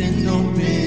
an open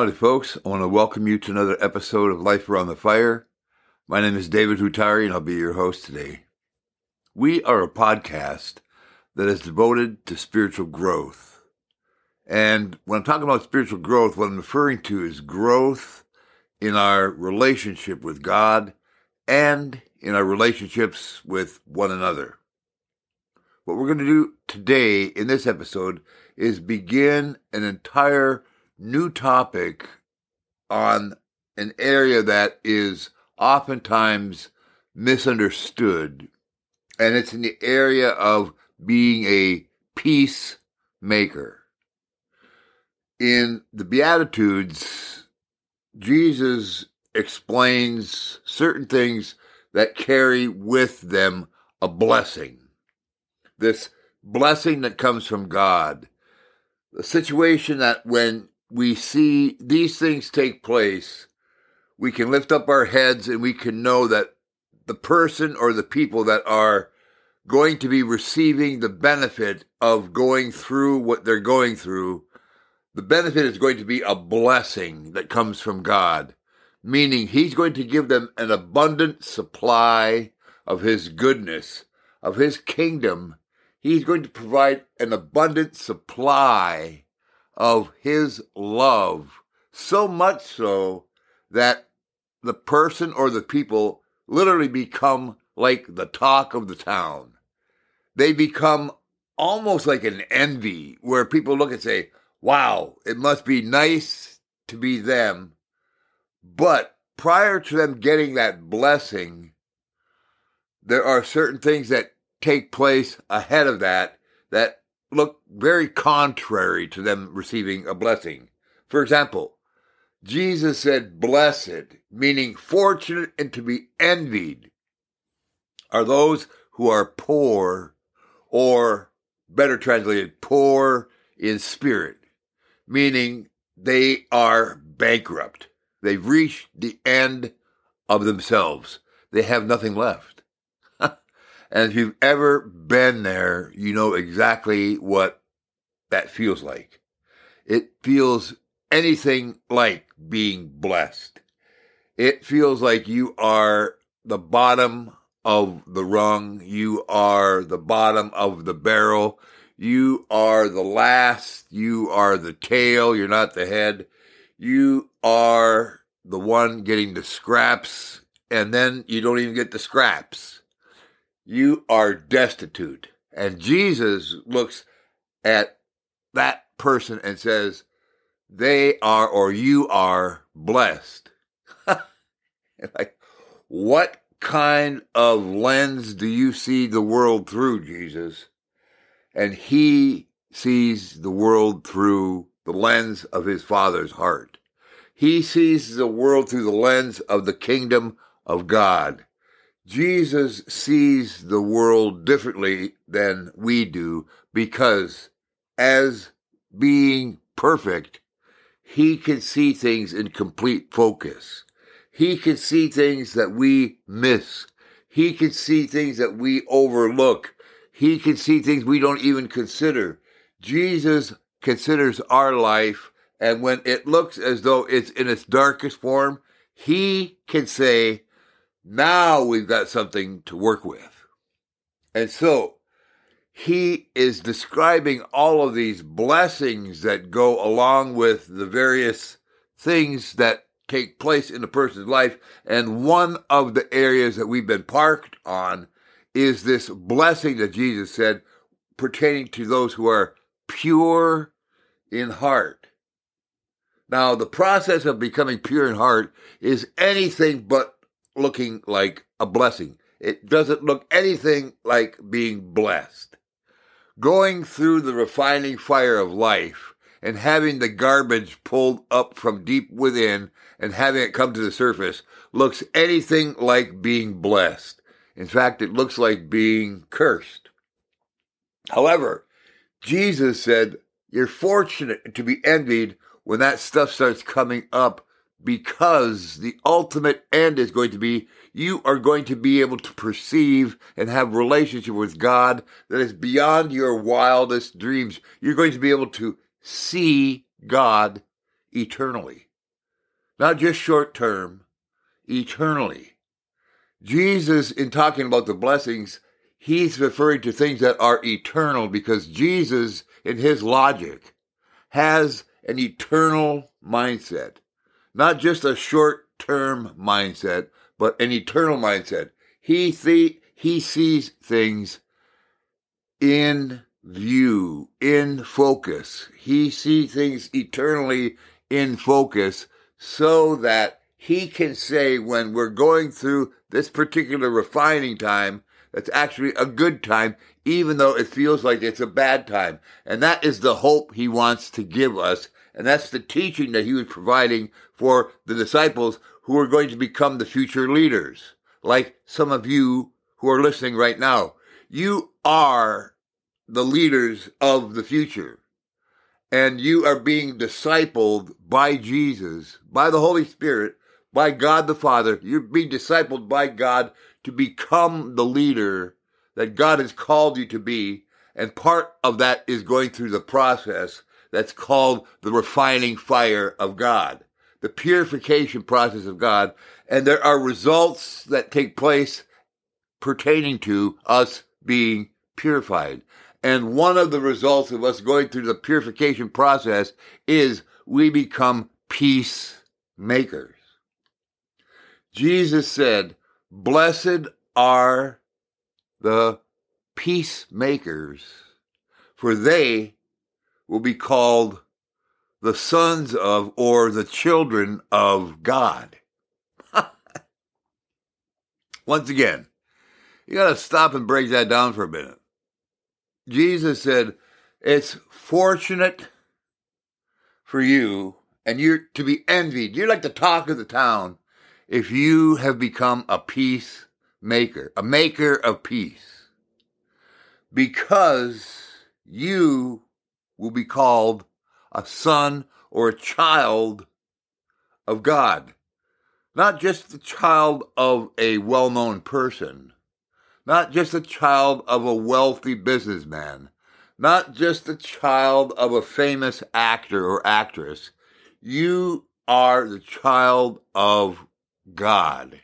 Howdy, folks. I want to welcome you to another episode of Life Around the Fire. My name is David Hutari, and I'll be your host today. We are a podcast that is devoted to spiritual growth. And when I'm talking about spiritual growth, what I'm referring to is growth in our relationship with God and in our relationships with one another. What we're going to do today in this episode is begin an entire new topic on an area that is oftentimes misunderstood. And it's in the area of being a peacemaker. In the Beatitudes, Jesus explains certain things that carry with them a blessing. This blessing that comes from God. The situation that when we see these things take place, we can lift up our heads and we can know that the person or the people that are going to be receiving the benefit of going through what they're going through, the benefit is going to be a blessing that comes from God, meaning He's going to give them an abundant supply of His goodness, of His kingdom. He's going to provide an abundant supply of his love, so much so that the person or the people literally become like the talk of the town. They become almost like an envy where people look and say, wow, it must be nice to be them. But prior to them getting that blessing, there are certain things that take place ahead of that that look very contrary to them receiving a blessing. For example, Jesus said, Blessed, meaning fortunate and to be envied, are those who are poor, or better translated, poor in spirit, meaning they are bankrupt. They've reached the end of themselves. They have nothing left. And if you've ever been there, you know exactly what that feels like. It feels anything like being blessed. It feels like you are the bottom of the rung. You are the bottom of the barrel. You are the last. You are the tail. You're not the head. You are the one getting the scraps, and then you don't even get the scraps you are destitute. And Jesus looks at that person and says, they are or you are blessed. like, what kind of lens do you see the world through, Jesus? And he sees the world through the lens of his Father's heart. He sees the world through the lens of the kingdom of God. Jesus sees the world differently than we do because as being perfect, he can see things in complete focus. He can see things that we miss. He can see things that we overlook. He can see things we don't even consider. Jesus considers our life, and when it looks as though it's in its darkest form, he can say, now we've got something to work with. And so he is describing all of these blessings that go along with the various things that take place in a person's life. And one of the areas that we've been parked on is this blessing that Jesus said pertaining to those who are pure in heart. Now, the process of becoming pure in heart is anything but looking like a blessing. It doesn't look anything like being blessed. Going through the refining fire of life and having the garbage pulled up from deep within and having it come to the surface looks anything like being blessed. In fact, it looks like being cursed. However, Jesus said, You're fortunate to be envied when that stuff starts coming up because the ultimate end is going to be you are going to be able to perceive and have relationship with God that is beyond your wildest dreams. You're going to be able to see God eternally. Not just short term, eternally. Jesus, in talking about the blessings, he's referring to things that are eternal because Jesus, in his logic, has an eternal mindset. Not just a short term mindset, but an eternal mindset. He, th- he sees things in view, in focus. He sees things eternally in focus so that he can say when we're going through this particular refining time, that's actually a good time, even though it feels like it's a bad time. And that is the hope he wants to give us. And that's the teaching that he was providing for the disciples who are going to become the future leaders. Like some of you who are listening right now. You are the leaders of the future. And you are being discipled by Jesus, by the Holy Spirit, by God the Father. You're being discipled by God to become the leader that God has called you to be. And part of that is going through the process that's called the refining fire of God, the purification process of God. And there are results that take place pertaining to us being purified. And one of the results of us going through the purification process is we become peacemakers. Jesus said, Blessed are the peacemakers, for they will be called the sons of or the children of God. Once again, you got to stop and break that down for a minute. Jesus said, It's fortunate for you, and you're to be envied. You're like the talk of the town if you have become a peacemaker, a maker of peace, because you will be called a son or a child of God. Not just the child of a well known person, not just the child of a wealthy businessman, not just the child of a famous actor or actress. You are the child of God.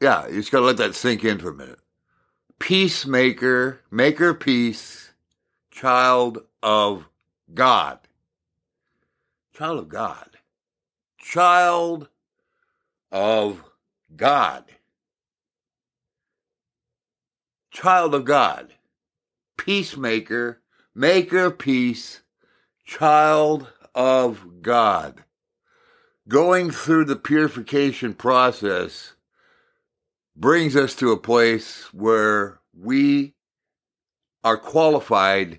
Yeah, you just gotta let that sink in for a minute. Peacemaker, maker peace, child of God. Child of God. Child of God. Child of God. Peacemaker, maker of peace, child of God. Going through the purification process brings us to a place where we are qualified,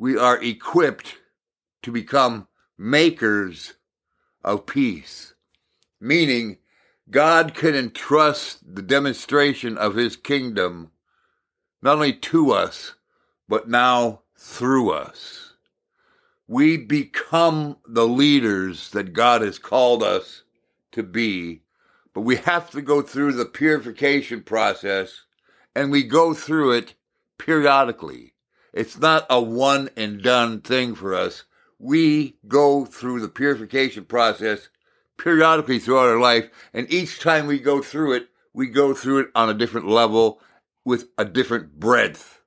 we are equipped to become makers of peace, meaning God can entrust the demonstration of his kingdom not only to us, but now through us. We become the leaders that God has called us to be, but we have to go through the purification process and we go through it periodically. It's not a one and done thing for us. We go through the purification process periodically throughout our life. And each time we go through it, we go through it on a different level with a different breadth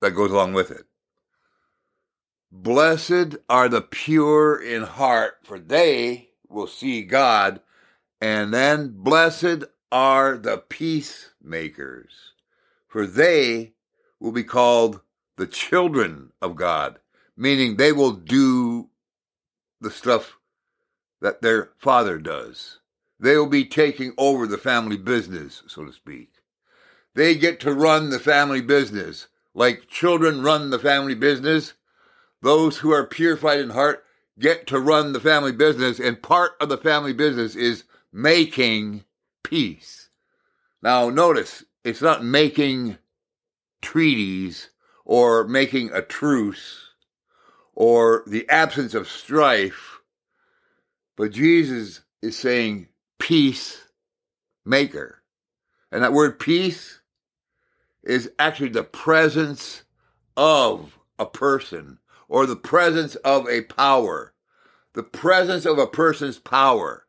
that goes along with it. Blessed are the pure in heart, for they will see God. And then, blessed are the peacemakers, for they will be called the children of God, meaning they will do the stuff that their father does. They will be taking over the family business, so to speak. They get to run the family business like children run the family business. Those who are purified in heart get to run the family business, and part of the family business is making peace. Now, notice it's not making treaties or making a truce or the absence of strife, but Jesus is saying peace maker. And that word peace is actually the presence of a person or the presence of a power. The presence of a person's power.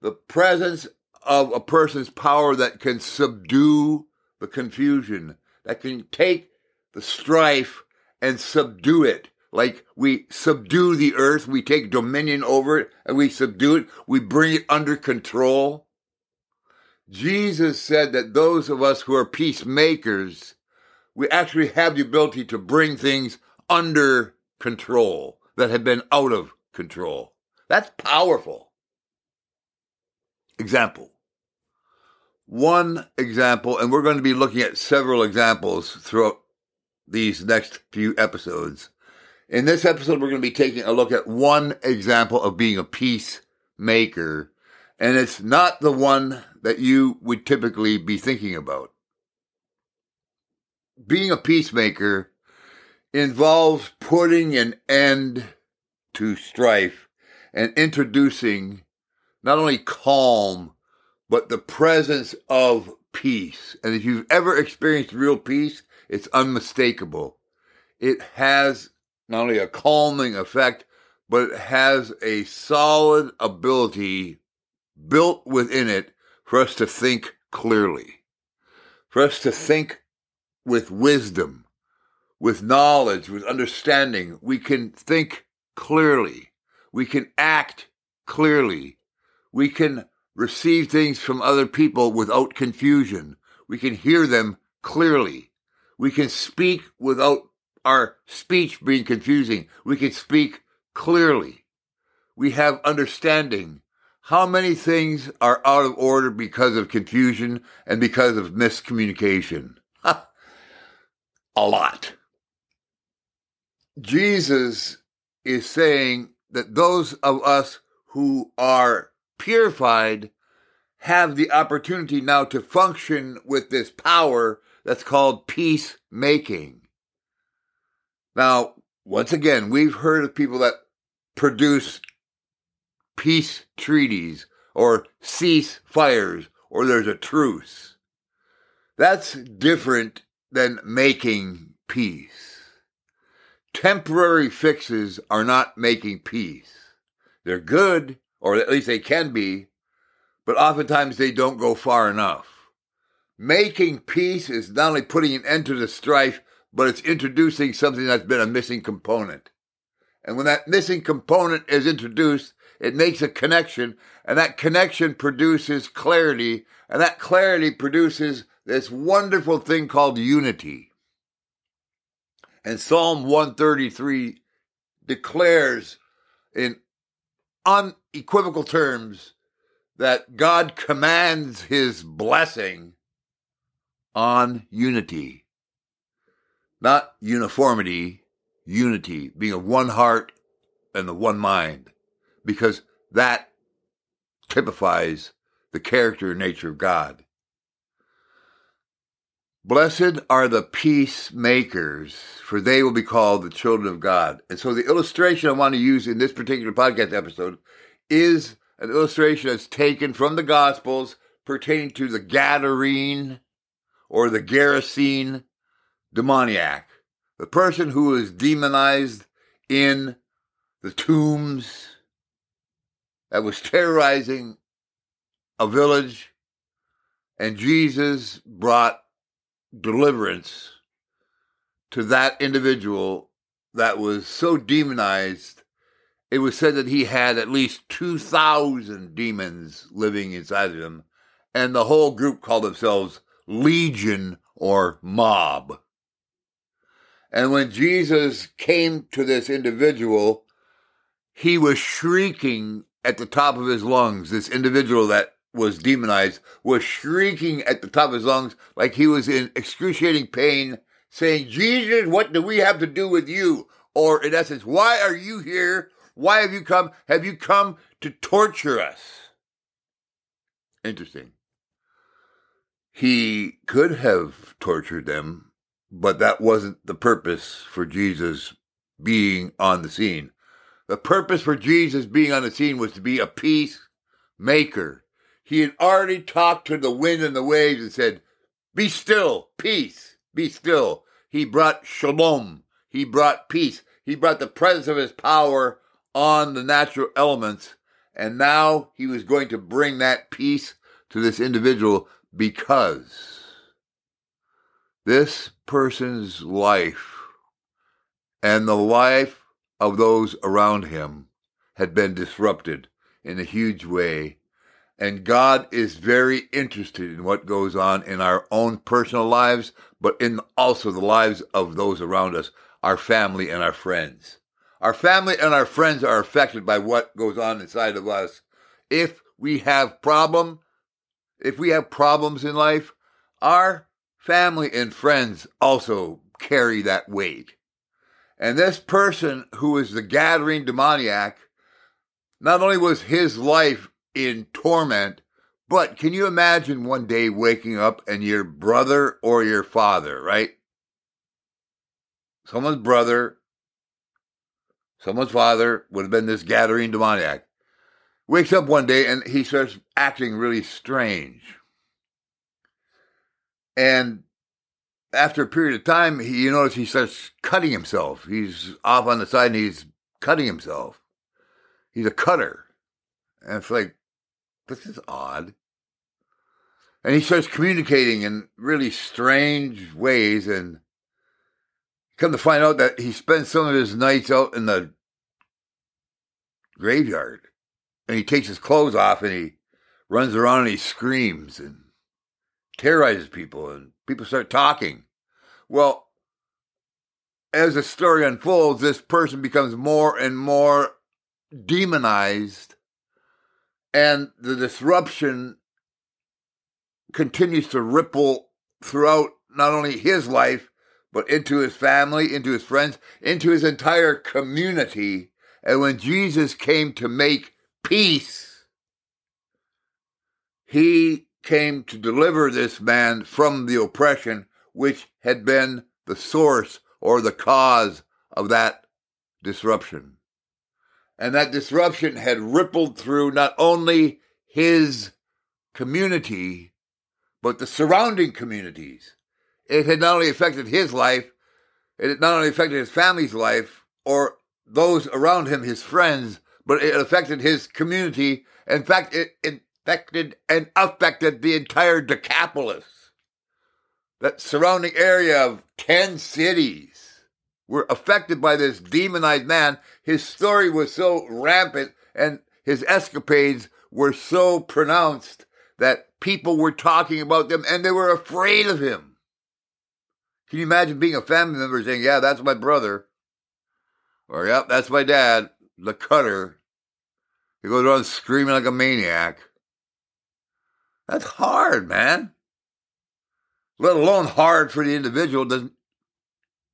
The presence of a person's power that can subdue the confusion, that can take the strife and subdue it. Like we subdue the earth, we take dominion over it and we subdue it, we bring it under control. Jesus said that those of us who are peacemakers, we actually have the ability to bring things under control that have been out of control. That's powerful. Example. One example, and we're going to be looking at several examples throughout these next few episodes. In this episode, we're going to be taking a look at one example of being a peacemaker, and it's not the one that you would typically be thinking about. Being a peacemaker involves putting an end to strife and introducing not only calm, but the presence of peace. And if you've ever experienced real peace, it's unmistakable. It has not only a calming effect, but it has a solid ability built within it for us to think clearly, for us to think with wisdom, with knowledge, with understanding. We can think clearly. We can act clearly. We can receive things from other people without confusion. We can hear them clearly. We can speak without our speech being confusing. We can speak clearly. We have understanding. How many things are out of order because of confusion and because of miscommunication? a lot. Jesus is saying that those of us who are purified have the opportunity now to function with this power that's called peacemaking. Now, once again, we've heard of people that produce peace treaties or cease fires or there's a truce. That's different than making peace. Temporary fixes are not making peace. They're good, or at least they can be, but oftentimes they don't go far enough. Making peace is not only putting an end to the strife, but it's introducing something that's been a missing component. And when that missing component is introduced, it makes a connection, and that connection produces clarity, and that clarity produces this wonderful thing called unity. And Psalm 133 declares in unequivocal terms that God commands his blessing on unity. Not uniformity, unity, being of one heart and the one mind, because that typifies the character and nature of God. Blessed are the peacemakers, for they will be called the children of God. And so the illustration I want to use in this particular podcast episode is an illustration that's taken from the Gospels pertaining to the Gadarene or the Gerasene demoniac, the person who is demonized in the tombs that was terrorizing a village, and Jesus brought deliverance to that individual that was so demonized, it was said that he had at least 2,000 demons living inside of him, and the whole group called themselves Legion or Mob. And when Jesus came to this individual, he was shrieking at the top of his lungs. This individual that was demonized was shrieking at the top of his lungs like he was in excruciating pain, saying, Jesus, what do we have to do with you? Or in essence, why are you here? Why have you come? Have you come to torture us? Interesting. He could have tortured them, but that wasn't the purpose for Jesus being on the scene. The purpose for Jesus being on the scene was to be a peacemaker. He had already talked to the wind and the waves and said, Be still, peace, be still. He brought shalom. He brought peace. He brought the presence of his power on the natural elements. And now he was going to bring that peace to this individual because this person's life and the life of those around him had been disrupted in a huge way. And God is very interested in what goes on in our own personal lives, but in also the lives of those around us, our family and our friends. Our family and our friends are affected by what goes on inside of us. If we have problem, if we have problems in life, our family and friends also carry that weight. And this person who is the Gadarene demoniac, not only was his life in torment, but can you imagine one day waking up and your brother or your father, right? Someone's brother, someone's father would have been this Gadarene demoniac. Wakes up one day and he starts acting really strange. And after a period of time, he, you notice he starts cutting himself. He's off on the side and he's cutting himself. He's a cutter. And it's like, this is odd. And he starts communicating in really strange ways. And come to find out that he spends some of his nights out in the graveyard. And he takes his clothes off and he runs around and he screams and terrorizes people and people start talking. Well, as the story unfolds, this person becomes more and more demonized, and the disruption continues to ripple throughout not only his life, but into his family, into his friends, into his entire community. And when Jesus came to make peace, he came to deliver this man from the oppression which had been the source or the cause of that disruption. And that disruption had rippled through not only his community, but the surrounding communities. It had not only affected his life, it had not only affected his family's life or those around him, his friends, but it affected his community. In fact, it, affected and affected the entire Decapolis. That surrounding area of 10 cities were affected by this demonized man. His story was so rampant and his escapades were so pronounced that people were talking about them and they were afraid of him. Can you imagine being a family member saying, Yeah, that's my brother? Or, Yep, that's my dad, the cutter. He goes around screaming like a maniac. That's hard, man. Let alone hard for the individual. Doesn't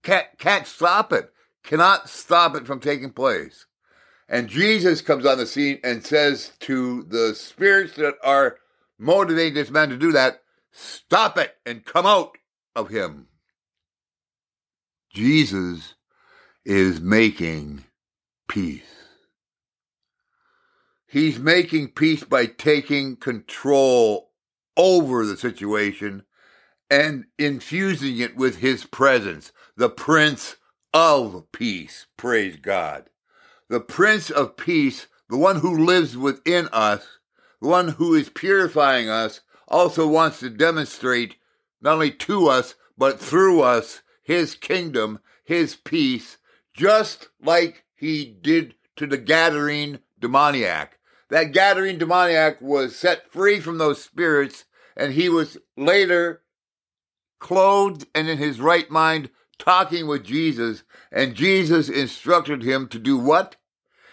can't can't stop it. Cannot stop it from taking place. And Jesus comes on the scene and says to the spirits that are motivating this man to do that, stop it and come out of him. Jesus is making peace. He's making peace by taking control over the situation and infusing it with his presence, the Prince of Peace. Praise God. The Prince of Peace, the one who lives within us, the one who is purifying us, also wants to demonstrate not only to us, but through us, his kingdom, his peace. just like he did to the Gadarene demoniac. That Gadarene demoniac was set free from those spirits, and he was later clothed and in his right mind talking with Jesus, and Jesus instructed him to do what?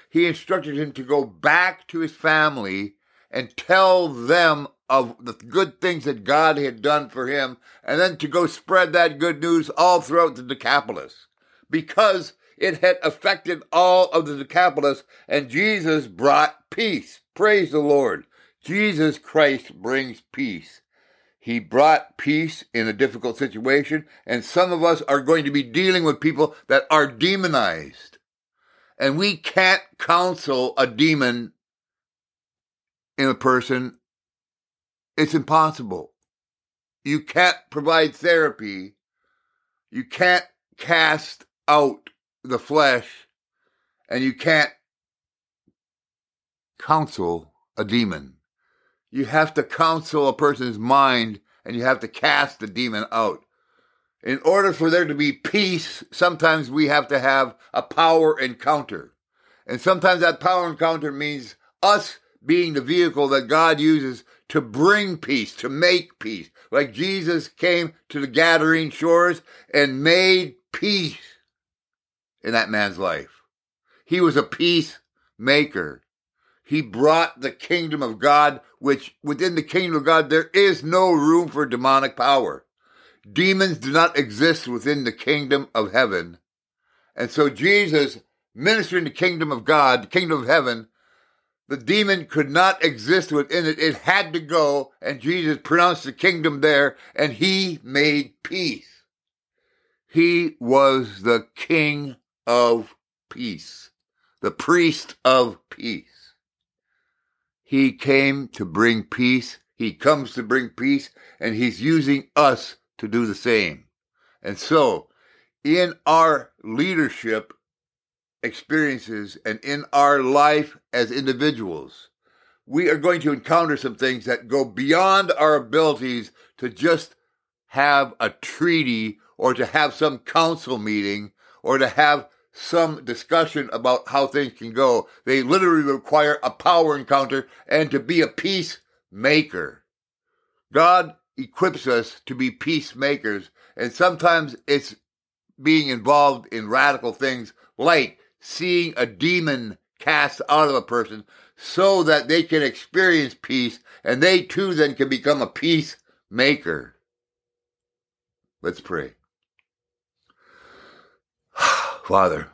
He instructed him to go back to his family and tell them of the good things that God had done for him, and then to go spread that good news all throughout the Decapolis. Because it had affected all of the Decapolis, and Jesus brought peace. Praise the Lord. Jesus Christ brings peace. He brought peace in a difficult situation, and some of us are going to be dealing with people that are demonized. And we can't counsel a demon in a person. It's impossible. You can't provide therapy. You can't cast out the flesh, and you can't counsel a demon. You have to counsel a person's mind and you have to cast the demon out. In order for there to be peace, sometimes we have to have a power encounter. And sometimes that power encounter means us being the vehicle that God uses to bring peace, to make peace. Like Jesus came to the Gadarene shores and made peace in that man's life. He was a peacemaker. He brought the kingdom of God, which within the kingdom of God, there is no room for demonic power. Demons do not exist within the kingdom of heaven. And so Jesus, ministering the kingdom of God, the kingdom of heaven, the demon could not exist within it. It had to go, and Jesus pronounced the kingdom there, and he made peace. He was the king of peace, the priest of peace. He came to bring peace. He comes to bring peace, and He's using us to do the same. And so, in our leadership experiences and in our life as individuals, we are going to encounter some things that go beyond our abilities to just have a treaty or to have some council meeting or to have some discussion about how things can go. They literally require a power encounter and to be a peacemaker. God equips us to be peacemakers, and sometimes it's being involved in radical things like seeing a demon cast out of a person so that they can experience peace and they too then can become a peacemaker. Let's pray. Father,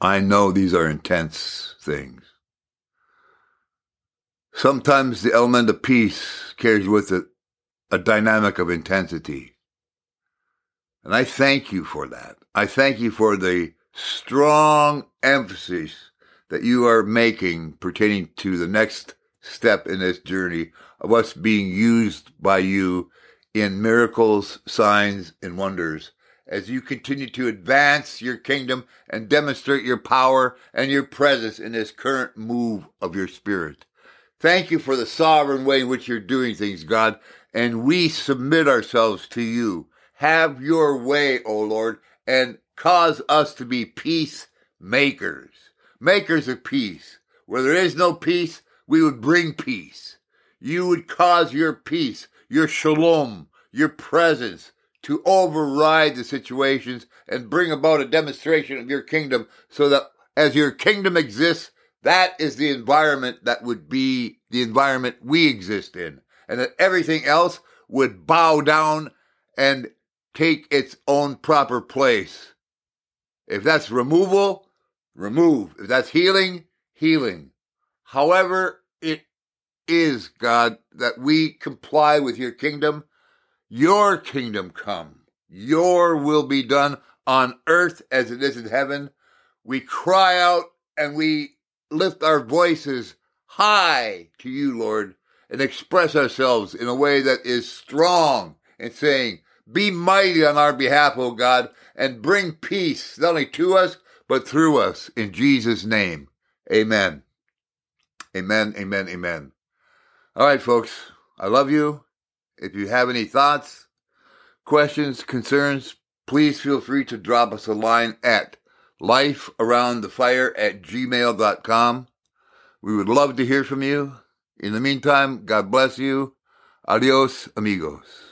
I know these are intense things. Sometimes the element of peace carries with it a dynamic of intensity. And I thank you for that. I thank you for the strong emphasis that you are making pertaining to the next step in this journey of us being used by you in miracles, signs, and wonders as you continue to advance your kingdom and demonstrate your power and your presence in this current move of your spirit. Thank you for the sovereign way in which you're doing things, God, and we submit ourselves to you. Have your way, O Lord, and cause us to be peacemakers, makers of peace. Where there is no peace, we would bring peace. You would cause your peace, your shalom, your presence, to override the situations and bring about a demonstration of your kingdom so that as your kingdom exists, that is the environment that would be the environment we exist in. And that everything else would bow down and take its own proper place. If that's removal, remove. If that's healing, healing. However, it is, God, that we comply with your kingdom your kingdom come, your will be done on earth as it is in heaven. We cry out and we lift our voices high to you, Lord, and express ourselves in a way that is strong and saying, Be mighty on our behalf, O God, and bring peace not only to us, but through us. In Jesus' name, amen. Amen, amen, amen. All right, folks, I love you. If you have any thoughts, questions, concerns, please feel free to drop us a line at lifearoundthefire at gmail.com. We would love to hear from you. In the meantime, God bless you. Adios, amigos.